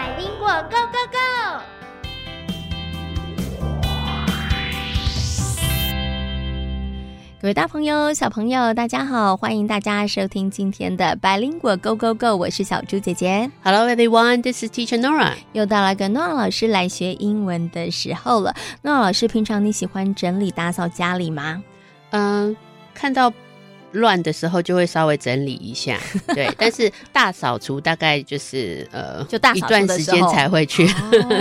百灵果 Go Go Go！各位大朋友、小朋友，大家好！欢迎大家收听今天的百灵果 Go Go Go，我是小猪姐姐。Hello everyone, this is Teacher Nora. 又到了跟诺老师来学英文的时候了。Nora 老师，平常你喜欢整理打扫家里吗？嗯、看到乱的时候就会稍微整理一下，对。但是大扫除大概就是呃，就大扫一段时间才会去。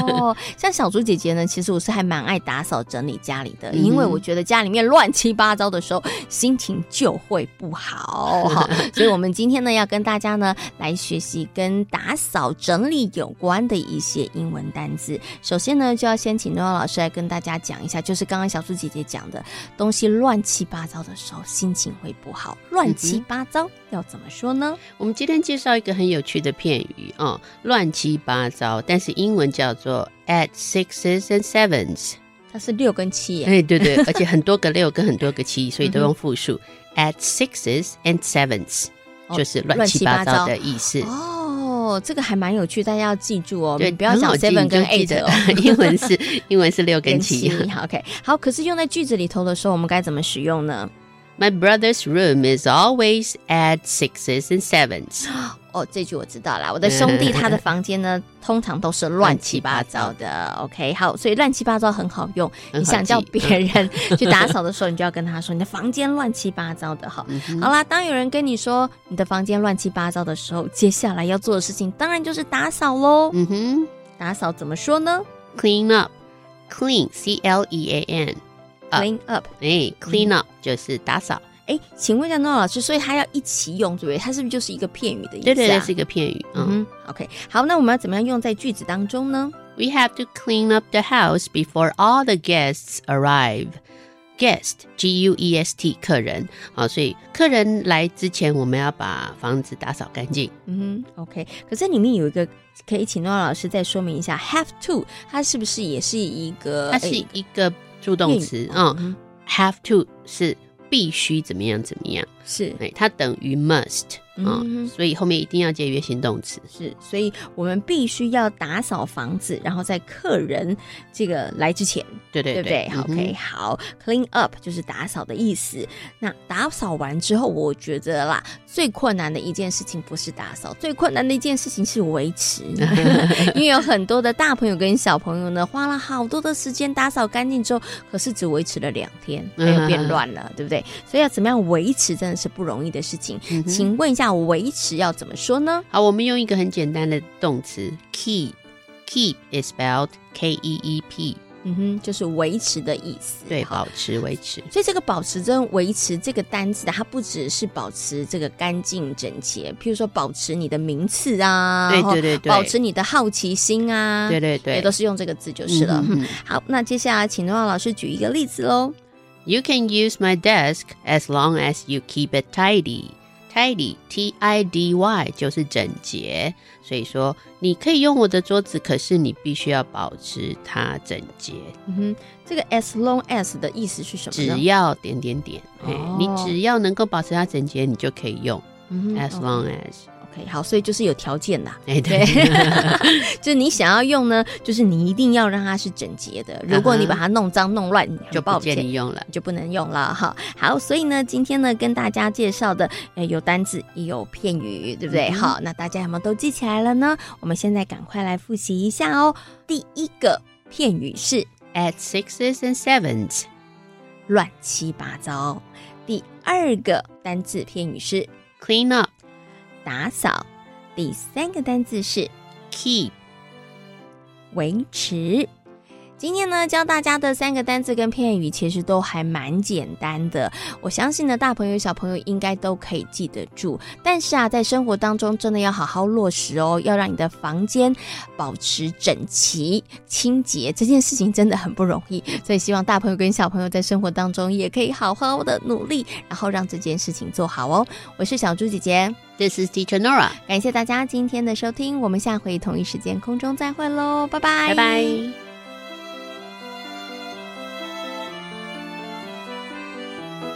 哦，像小猪姐姐呢，其实我是还蛮爱打扫整理家里的，嗯因为我觉得家里面乱七八糟的时候，心情就会不好哈。所以，我们今天呢，要跟大家呢来学习跟打扫整理有关的一些英文单字。首先呢，就要先请诺老师来跟大家讲一下，就是刚刚小猪姐姐讲的东西乱七八糟的时候，心情会不好。乱七八糟、要怎么说呢？我们今天介绍一个很有趣的片语哦，乱七八糟，但是英文叫做 at sixes and sevens。它是六跟七耶。哎，对对，而且很多个六跟很多个七，所以都用复数、at sixes and sevens，、哦就是乱七八糟的意思。哦，这个还蛮有趣，大家要记住哦，对，你不要讲 seven 跟 eight。英文是英文是六跟七。好，OK，好。可是用在句子里头的时候，我们该怎么使用呢？My brother's room is always at sixes and sevens。哦，这句我知道啦。我的兄弟他的 房间呢，通常都是乱七八糟的。OK，好，所以乱七八糟很好用。很好你想叫记别人去打扫的时候，你就要跟他说你的房间乱七八糟的。好，嗯好啦，当有人跟你说你的房间乱七八糟的时候，接下来要做的事情当然就是打扫喽。嗯哼打扫怎么说呢，clean up，clean c l e a n，啊？Clean up。哎，clean up 就是打扫。哎，请问一下诺老师，所以它要一起用，对不对？它是不是就是一个片语的意思、啊？对对对，是一个片语。嗯嗯，OK，好，那我们要怎么样用在句子当中呢？，We have to clean up the house before all the guests arrive. Guest, G U E S T，客人好，所以客人来之前，我们要把房子打扫干净。嗯哼，OK。可是里面有一个，可以请诺老师再说明一下，have to，它是不是也是一个？它是一个助动词啊、嗯 have to 是必须怎么样怎么样，是。哎，它等于 must 啊、嗯所以后面一定要接原形动词。是，所以我们必须要打扫房子，然后在客人这个来之前，对对对不对？好嗯 OK，好，clean up 就是打扫的意思。那打扫完之后，我觉得啦，最困难的一件事情不是打扫，最困难的一件事情是维持，因为有很多的大朋友跟小朋友呢，花了好多的时间打扫干净之后，可是只维持了两天，没有变乱了，对不对？所以要怎么样维持，真的是不容易的事情。嗯请问一下，维持要怎么说呢？好，我们用一个很简单的动词 keep。Keep is spelled K E E P，嗯哼，就是维持的意思。对，好保持、维持。所以这个保持跟维持这个单字，它不只是保持这个干净整洁，譬如说保持你的名次啊，对然后对对对保持你的好奇心啊，对对对也都是用这个字就是了。嗯哼嗯好，那接下来请诺老师举一个例子喽。You can use my desk as long as you keep it tidy. Tidy, T I D Y 就是整洁，所以说你可以用我的桌子，可是你必须要保持它整洁。嗯哼，这个 as long as 的意思是什么？只要点点点，哎、哦你只要能够保持它整洁，你就可以用。嗯 As long as，OK，好，所以就是有条件啦。哎、对对，，就是你想要用呢，就是你一定要让它是整洁的。如果你把它弄脏弄乱，就抱歉建议用了。就不能用了哈。好，所以呢，今天呢跟大家介绍的，诶有单字也有片语，对不对？嗯好，那大家有没有都记起来了呢？我们现在赶快来复习一下哦。第一个片语是 At sixes and sevens, 乱七八糟，第二个单字片语是 clean up, 打扫，第三个单字是 keep, 维持。今天呢，教大家的三个单词跟片语，其实都还蛮简单的。我相信呢，大朋友小朋友应该都可以记得住。但是啊，在生活当中，真的要好好落实哦，要让你的房间保持整齐、清洁，这件事情真的很不容易。所以，希望大朋友跟小朋友在生活当中也可以好好的努力，然后让这件事情做好哦。我是小猪姐姐，This is Teacher Nora. 感谢大家今天的收听，我们下回同一时间空中再会喽，拜拜，拜拜。